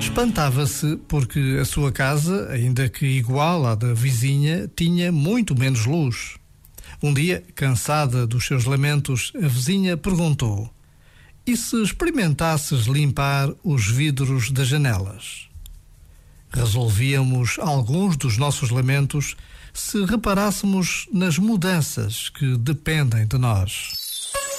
Espantava-se porque a sua casa, ainda que igual à da vizinha, tinha muito menos luz. Um dia, cansada dos seus lamentos, a vizinha perguntou: E se experimentasses limpar os vidros das janelas? Resolvíamos alguns dos nossos lamentos se reparássemos nas mudanças que dependem de nós.